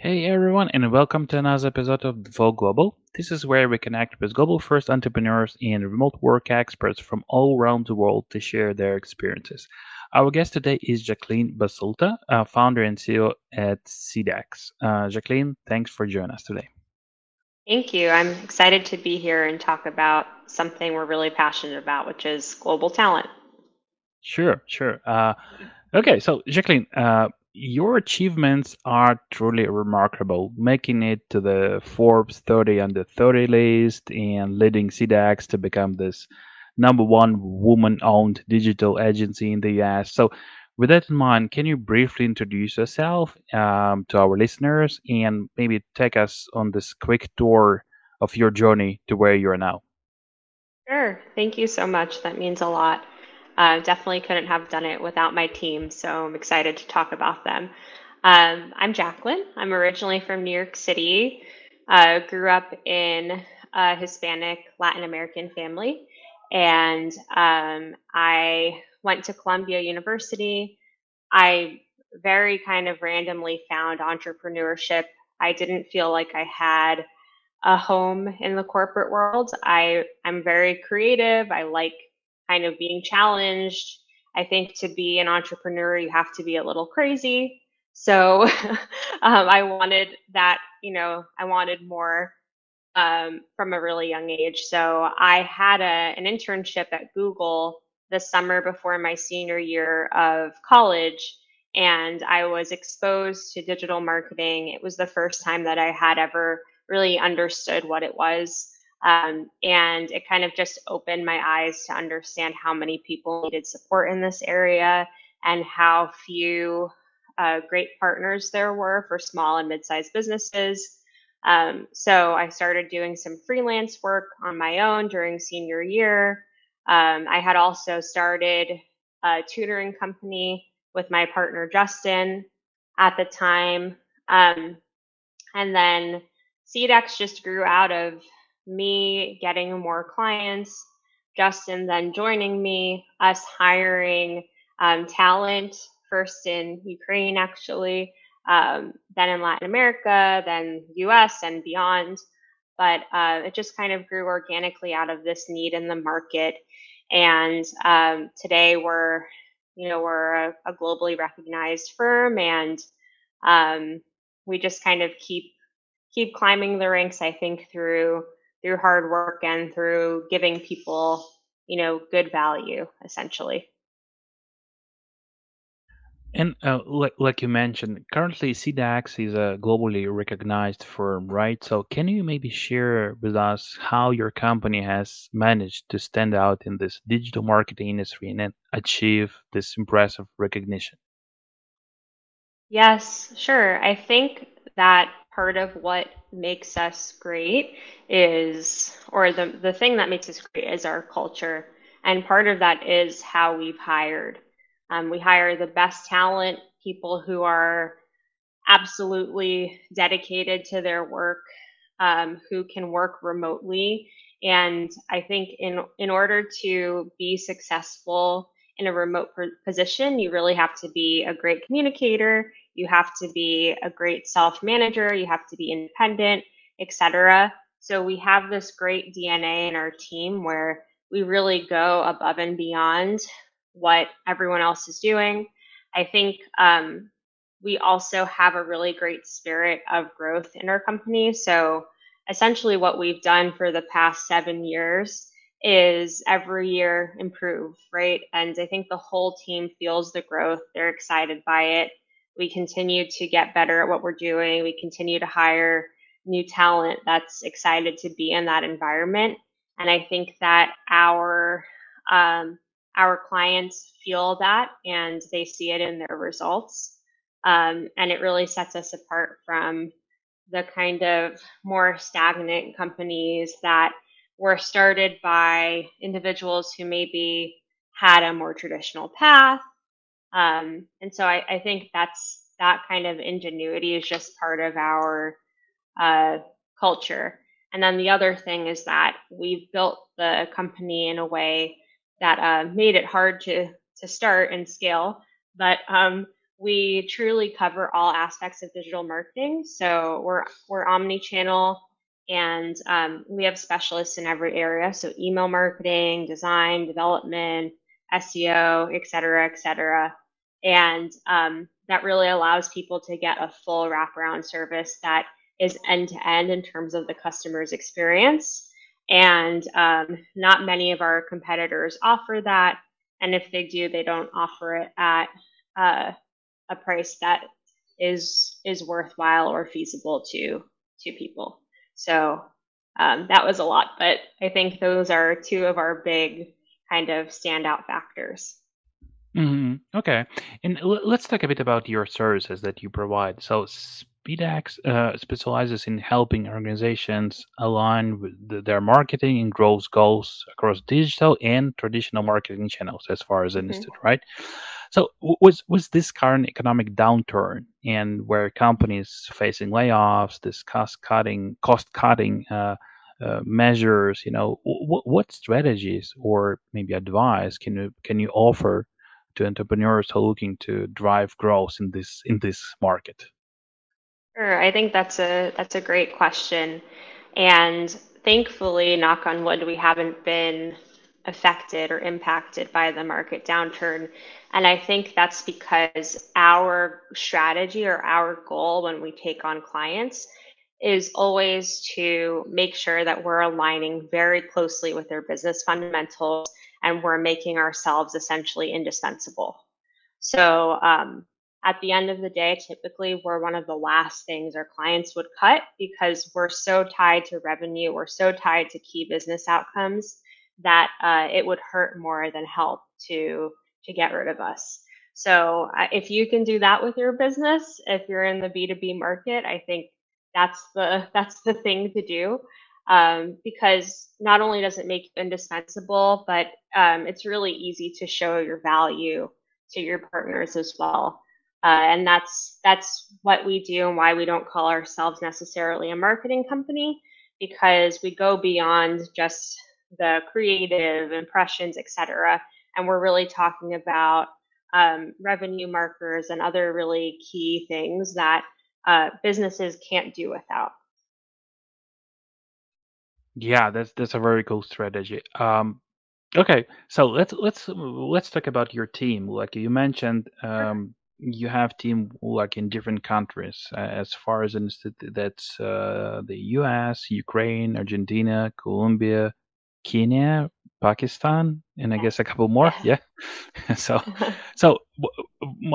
Hey everyone, and welcome to another episode of Vogue Global. This is where we connect with global first entrepreneurs and remote work experts from all around the world to share their experiences. Our guest today is Jacqueline Basulto, uh, founder and CEO at SeedX. Uh, Jacqueline, thanks for joining us today. Thank you. I'm excited to be here and talk about something we're really passionate about, which is global talent. Sure, sure. Uh, okay, so Jacqueline, uh, your achievements are truly remarkable, making it to the Forbes 30 under 30 list and leading SeedX to become this number one woman owned digital agency in the US. So, with that in mind, can you briefly introduce yourself um, to our listeners and maybe take us on this quick tour of your journey to where you are now? Sure. Thank you so much. That means a lot. Uh, definitely couldn't have done it without my team, so I'm excited to talk about them. Um, I'm Jacqueline. I'm originally from New York City. Uh, grew up in a Hispanic Latin American family, and um, I went to Columbia University. I very kind of randomly found entrepreneurship. I didn't feel like I had a home in the corporate world. I I'm very creative. I like kind of being challenged. I think to be an entrepreneur, you have to be a little crazy. So um, I wanted that, you know, I wanted more um, from a really young age. So I had a, an internship at Google the summer before my senior year of college, and I was exposed to digital marketing. It was the first time that I had ever really understood what it was. Um, and it kind of just opened my eyes to understand how many people needed support in this area and how few uh, great partners there were for small and mid sized businesses. Um, so I started doing some freelance work on my own during senior year. Um, I had also started a tutoring company with my partner Justin at the time. Um, and then SeedX just grew out of me getting more clients, Justin then joining me, us hiring um, talent, first in Ukraine, actually, um, then in Latin America, then US and beyond. But uh, it just kind of grew organically out of this need in the market. And um, today we're, you know, we're a, a globally recognized firm and um, we just kind of keep keep climbing the ranks, I think, through through hard work and through giving people, you know, good value essentially. And uh, like, like you mentioned, currently SeedX is a globally recognized firm, right? So can you maybe share with us how your company has managed to stand out in this digital marketing industry and achieve this impressive recognition? Yes, sure. I think that part of what makes us great is, or the, the thing that makes us great is our culture. And part of that is how we've hired. Um, we hire the best talent, people who are absolutely dedicated to their work, um, who can work remotely. And I think in in order to be successful in a remote position, you really have to be a great communicator. You have to be a great self manager. You have to be independent, etc. So we have this great DNA in our team where we really go above and beyond what everyone else is doing. I think um, we also have a really great spirit of growth in our company. So essentially, what we've done for the past seven years is every year improve, right? And I think the whole team feels the growth. They're excited by it. We continue to get better at what we're doing. We continue to hire new talent that's excited to be in that environment. And I think that our um, our clients feel that and they see it in their results. Um, and it really sets us apart from the kind of more stagnant companies that were started by individuals who maybe had a more traditional path um, and so I, I, think that's that kind of ingenuity is just part of our uh, culture. And then the other thing is that we've built the company in a way that uh, made it hard to to start and scale. But um, we truly cover all aspects of digital marketing. So we're we're omni-channel and um, we have specialists in every area. So email marketing, design, development, SEO, et cetera, et cetera. And um, that really allows people to get a full wraparound service that is end to end in terms of the customer's experience. And um, not many of our competitors offer that. And if they do, they don't offer it at uh, a price that is is worthwhile or feasible to to people. So um, that was a lot, but I think those are two of our big kind of standout factors. Mm-hmm. Okay, and l- let's talk a bit about your services that you provide. So SeedX uh, specializes in helping organizations align with the, their marketing and growth goals across digital and traditional marketing channels, as far as mm-hmm. understood, right? So, was was this current economic downturn and where companies facing layoffs, this cost cutting, cost cutting uh, uh, measures, you know, w- what strategies or maybe advice can you can you offer to entrepreneurs who are looking to drive growth in this in this market? Sure, I think that's a that's a great question, and thankfully, knock on wood, we haven't been affected or impacted by the market downturn. And I think that's because our strategy or our goal when we take on clients is always to make sure that we're aligning very closely with their business fundamentals and we're making ourselves essentially indispensable. So, um, at the end of the day, typically we're one of the last things our clients would cut because we're so tied to revenue, we're so tied to key business outcomes that uh, it would hurt more than help to to get rid of us. So uh, if you can do that with your business, if you're in the B2B market, I think that's the that's the thing to do. Um, because not only does it make you indispensable, but um, it's really easy to show your value to your partners as well. Uh, and that's that's what we do and why we don't call ourselves necessarily a marketing company because we go beyond just the creative impressions, etc. And we're really talking about um, revenue markers and other really key things that uh, businesses can't do without. Yeah, that's that's a very cool strategy. Um, okay, so let's let's let's talk about your team. Like you mentioned, um, you have team like in different countries. Uh, as far as that's uh, the U.S., Ukraine, Argentina, Colombia, Kenya, Pakistan, and I guess a couple more. Yeah. so, so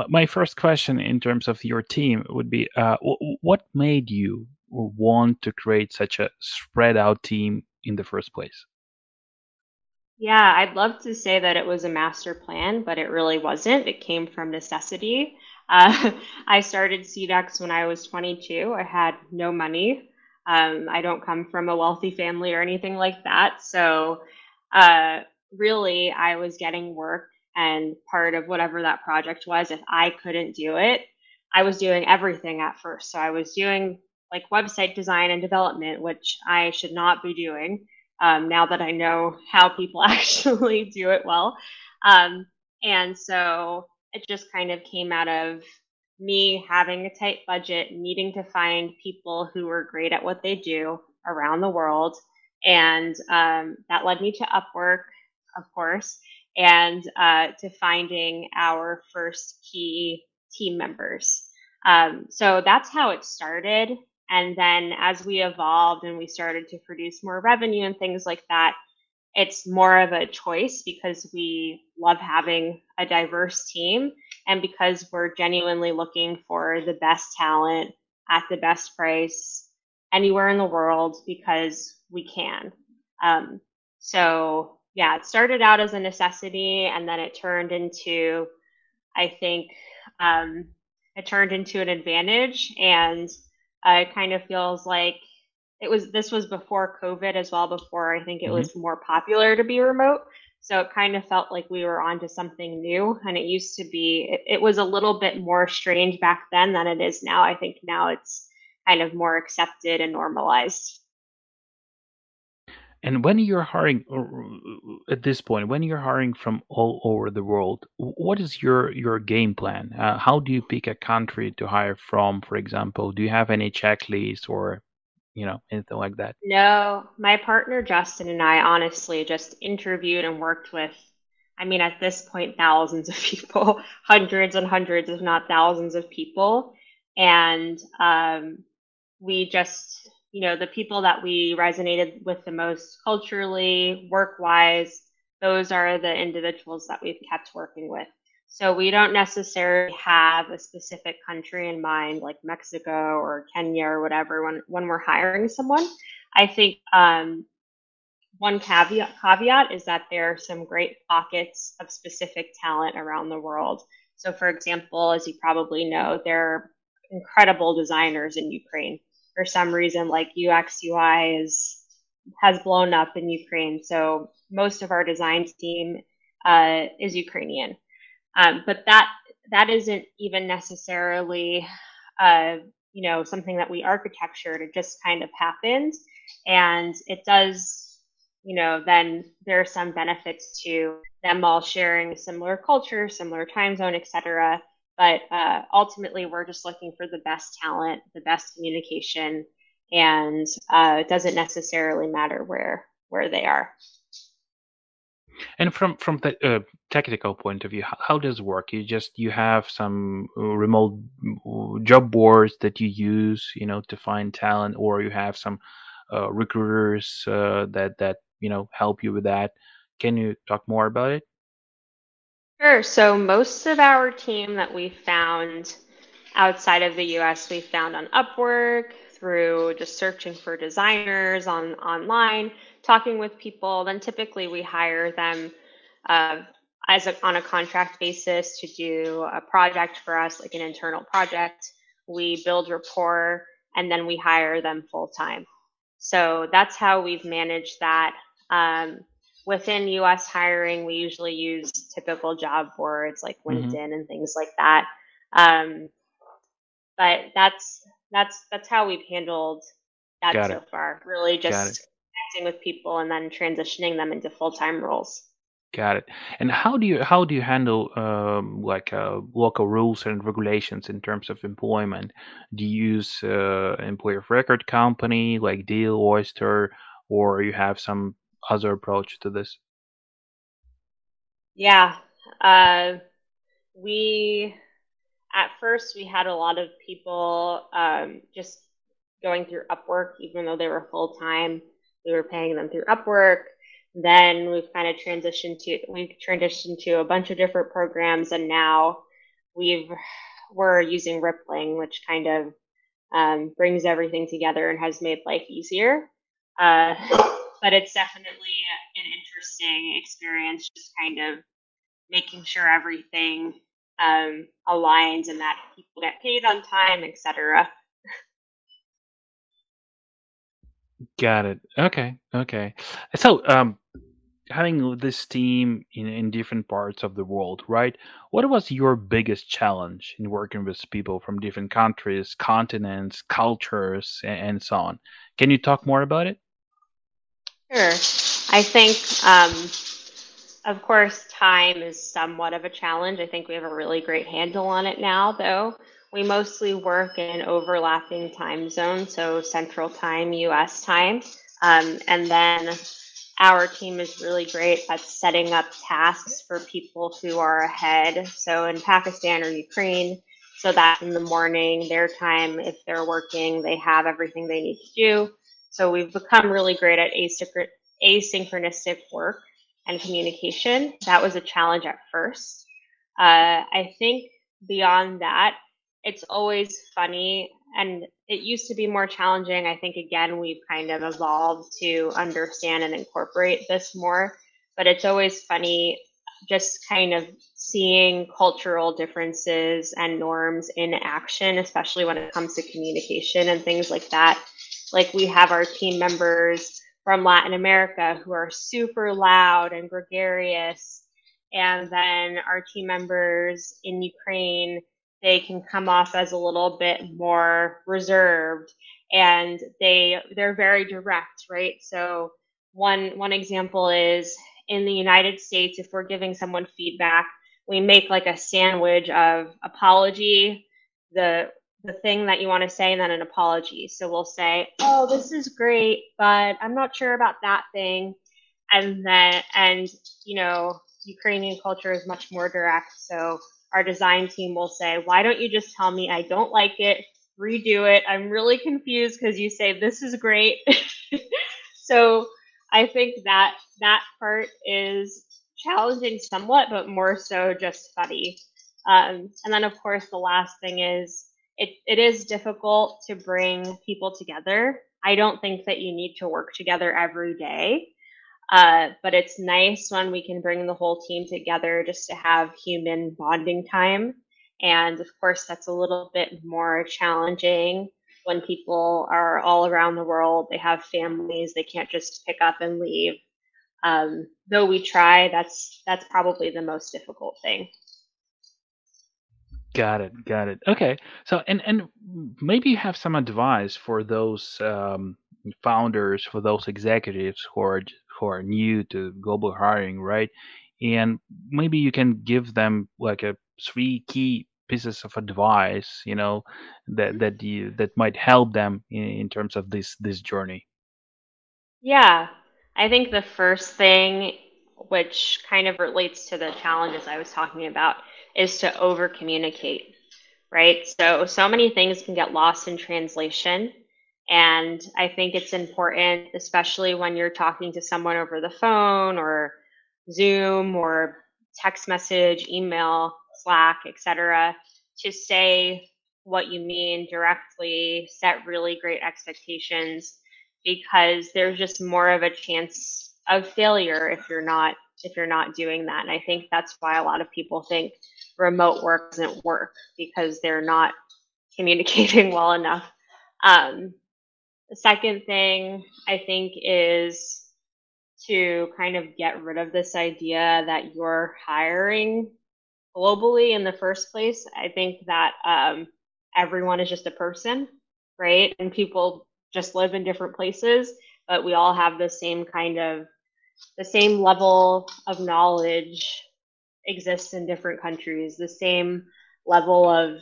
my first question in terms of your team would be, uh, what made you want to create such a spread out team in the first place? Yeah, I'd love to say that it was a master plan, but it really wasn't. It came from necessity. Uh, I started SeedX when I was 22. I had no money. Um, I don't come from a wealthy family or anything like that. So, uh, really, I was getting work, and part of whatever that project was, if I couldn't do it, I was doing everything at first. So, I was doing like website design and development, which I should not be doing um, now that I know how people actually do it well. Um, and so, it just kind of came out of me having a tight budget, needing to find people who were great at what they do around the world. And um, that led me to Upwork, of course, and uh, to finding our first key team members. Um, so that's how it started. And then as we evolved and we started to produce more revenue and things like that, it's more of a choice because we love having a diverse team and because we're genuinely looking for the best talent at the best price anywhere in the world because we can. Um, so yeah, it started out as a necessity and then it turned into, I think, um, it turned into an advantage and uh, it kind of feels like it was this was before COVID as well. Before I think it mm-hmm. was more popular to be remote, so it kind of felt like we were onto something new. And it used to be it, it was a little bit more strange back then than it is now. I think now it's kind of more accepted and normalized. And when you're hiring, at this point, when you're hiring from all over the world, what is your your game plan? Uh, how do you pick a country to hire from, for example? Do you have any checklist or, you know, anything like that? No, my partner Justin and I honestly just interviewed and worked with, I mean, at this point, thousands of people, hundreds and hundreds, if not thousands of people. And um, we just, you know, the people that we resonated with the most culturally, work wise, those are the individuals that we've kept working with. So we don't necessarily have a specific country in mind, like Mexico or Kenya or whatever, when, when we're hiring someone. I think um, one caveat, caveat is that there are some great pockets of specific talent around the world. So, for example, as you probably know, there are incredible designers in Ukraine. For some reason, like UX UI is has blown up in Ukraine. So most of our design team uh, is Ukrainian. Um, but that that isn't even necessarily, uh, you know, something that we architectured. It just kind of happens, and it does, you know, then there are some benefits to them all sharing similar culture, similar time zone, etc. But uh, ultimately, we're just looking for the best talent, the best communication, and uh, it doesn't necessarily matter where where they are. And from from the uh, technical point of view, how, how does it work? You just you have some uh, remote mm, job boards that you use, you know, to find talent, or you have some uh, recruiters uh, that that you know help you with that. Can you talk more about it? Sure. So most of our team that we found outside of the US, we found on Upwork through just searching for designers on online, talking with people. Then typically we hire them uh, as a, on a contract basis to do a project for us, like an internal project. We build rapport and then we hire them full time. So that's how we've managed that. Um, within US hiring, we usually use typical job boards like hmm LinkedIn and things like that. Um, but that's that's that's how we've handled that Got so it. far. Really just connecting with people and then transitioning them into full-time roles. Got it. And how do you how do you handle um, like uh, local rules and regulations in terms of employment? Do you use uh, employer record company like Deel, Oyster, or you have some other approach to this? Yeah. Uh, we at first we had a lot of people um, just going through Upwork, even though they were full time. We were paying them through Upwork. Then we've kind of transitioned to we've transitioned to a bunch of different programs, and now we've we're using Rippling, which kind of um, brings everything together and has made life easier. Uh, but it's definitely an interesting experience, just kind of making sure everything um, aligns and that people get paid on time, etc. Got it. Okay. Okay. So, um, having this team in, in different parts of the world, right? What was your biggest challenge in working with people from different countries, continents, cultures, and, and so on? Can you talk more about it? Sure. I think, um, of course, time is somewhat of a challenge. I think we have a really great handle on it now, though. We mostly work in overlapping time zones, so Central Time, US time. Um, and then our team is really great at setting up tasks for people who are ahead. So in Pakistan or Ukraine, so that in the morning, their time, if they're working, they have everything they need to do. So we've become really great at asynchro- asynchronistic work and communication. That was a challenge at first. Uh, I think beyond that, it's always funny and it used to be more challenging. I think again we've kind of evolved to understand and incorporate this more, but it's always funny just kind of seeing cultural differences and norms in action, especially when it comes to communication and things like that. Like we have our team members from Latin America who are super loud and gregarious, and then our team members in Ukraine they can come off as a little bit more reserved. And they they're very direct right? So one one example is in the United States, if we're giving someone feedback, we make like a sandwich of apology, the the thing that you want to say, and then an apology. So we'll say, "Oh, this is great, but I'm not sure about that thing," and then and you know, Ukrainian culture is much more direct. So our design team will say, "Why don't you just tell me I don't like it? Redo it. I'm really confused because you say this is great." so I think that that part is challenging somewhat, but more so just funny. Um, and then, of course, the last thing is it, it is difficult to bring people together. I don't think that you need to work together every day, uh, but it's nice when we can bring the whole team together just to have human bonding time. And of course, that's a little bit more challenging when people are all around the world. They have families, they can't just pick up and leave. Um, though we try, that's that's probably the most difficult thing. Got it. Got it. Okay. So, and and maybe you have some advice for those um, founders, for those executives who are who are new to global hiring, right? And maybe you can give them like a three key pieces of advice, you know, that that you that might help them in, in terms of this this journey. Yeah, I think the first thing, which kind of relates to the challenges I was talking about, is to over communicate, right? So, so many things can get lost in translation. And I think it's important, especially when you're talking to someone over the phone or Zoom or text message, email, Slack, etc., to say what you mean directly, set really great expectations because there's just more of a chance of failure if you're not if you're not doing that. And I think that's why a lot of people think remote work doesn't work because they're not communicating well enough. Um, the second thing I think is to kind of get rid of this idea that you're hiring globally in the first place. I think that um, everyone is just a person, right? And people just live in different places, but we all have the same kind of the same level of knowledge exists in different countries, the same level of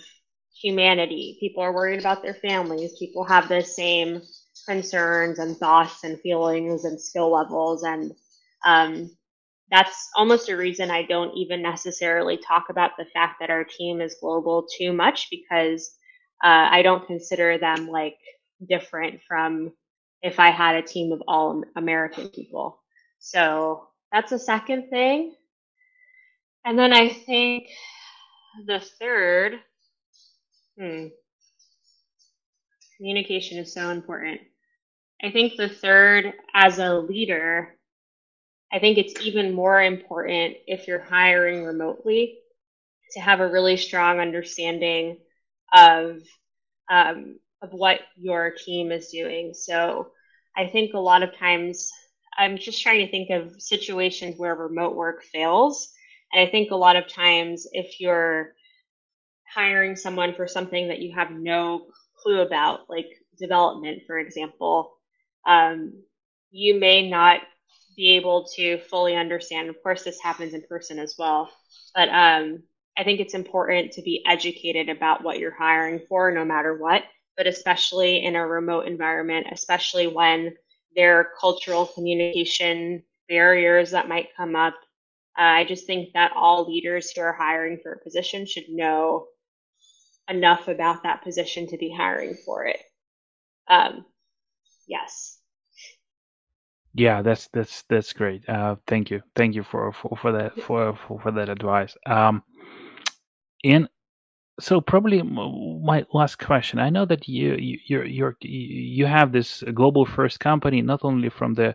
humanity. People are worried about their families. People have the same concerns and thoughts and feelings and skill levels. And um, that's almost a reason I don't even necessarily talk about the fact that our team is global too much because uh, I don't consider them like different from if I had a team of all American people. So that's the second thing. And then I think the third, hmm, communication is so important. I think the third, as a leader, I think it's even more important if you're hiring remotely to have a really strong understanding of um, of what your team is doing. So I think a lot of times I'm just trying to think of situations where remote work fails. And I think a lot of times if you're hiring someone for something that you have no clue about, like development, for example, um, you may not be able to fully understand. Of course, this happens in person as well. But um, I think it's important to be educated about what you're hiring for, no matter what but especially in a remote environment, especially when there are cultural communication barriers that might come up. Uh, I just think that all leaders who are hiring for a position should know enough about that position to be hiring for it. Um, yes. Yeah, that's that's that's great. Uh, thank you, thank you for for, for that for, for for that advice. Um, and so probably my last question. I know that you you you're, you're you have this global first company not only from the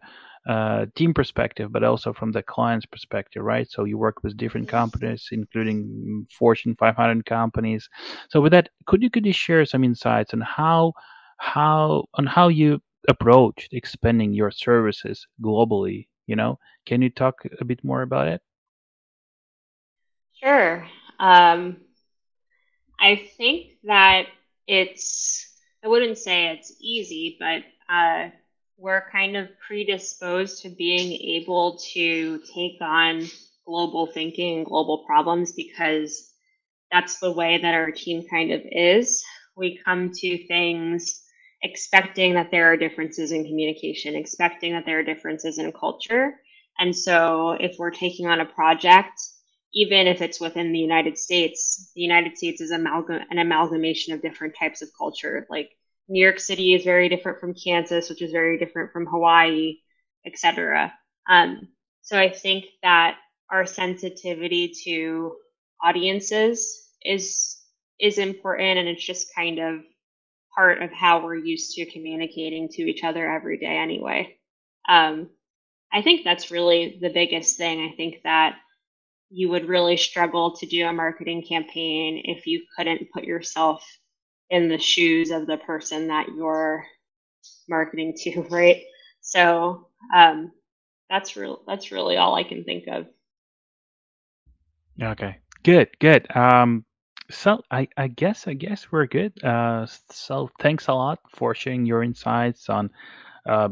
uh, team perspective but also from the client's perspective, right? So you work with different companies, including Fortune 500 companies. So with that, could you could you share some insights on how how on how you approached expanding your services globally? You know, can you talk a bit more about it? Sure. Um, I think that it's, I wouldn't say it's easy, but uh, we're kind of predisposed to being able to take on global thinking and global problems because that's the way that our team kind of is. We come to things expecting that there are differences in communication, expecting that there are differences in culture. And so if we're taking on a project, even if it's within the United States, the United States is amalgam- an amalgamation of different types of culture. Like New York City is very different from Kansas, which is very different from Hawaii, etc. Um, so I think that our sensitivity to audiences is is important, and it's just kind of part of how we're used to communicating to each other every day, anyway. Um, I think that's really the biggest thing. I think that you would really struggle to do a marketing campaign if you couldn't put yourself in the shoes of the person that you're marketing to, right? So um, that's real. That's really all I can think of. Okay, good, good. Um, so I, I guess I guess we're good. Uh, so thanks a lot for sharing your insights on uh,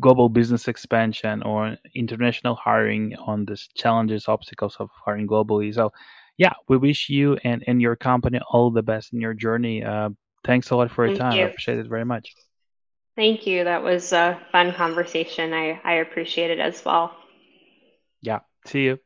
global business expansion or international hiring on the challenges, obstacles of hiring globally. So yeah, we wish you and, and your company all the best in your journey. Uh, thanks a lot for your Thank time. you. I appreciate it very much. Thank you. That was a fun conversation. I, I appreciate it as well. Yeah. See you.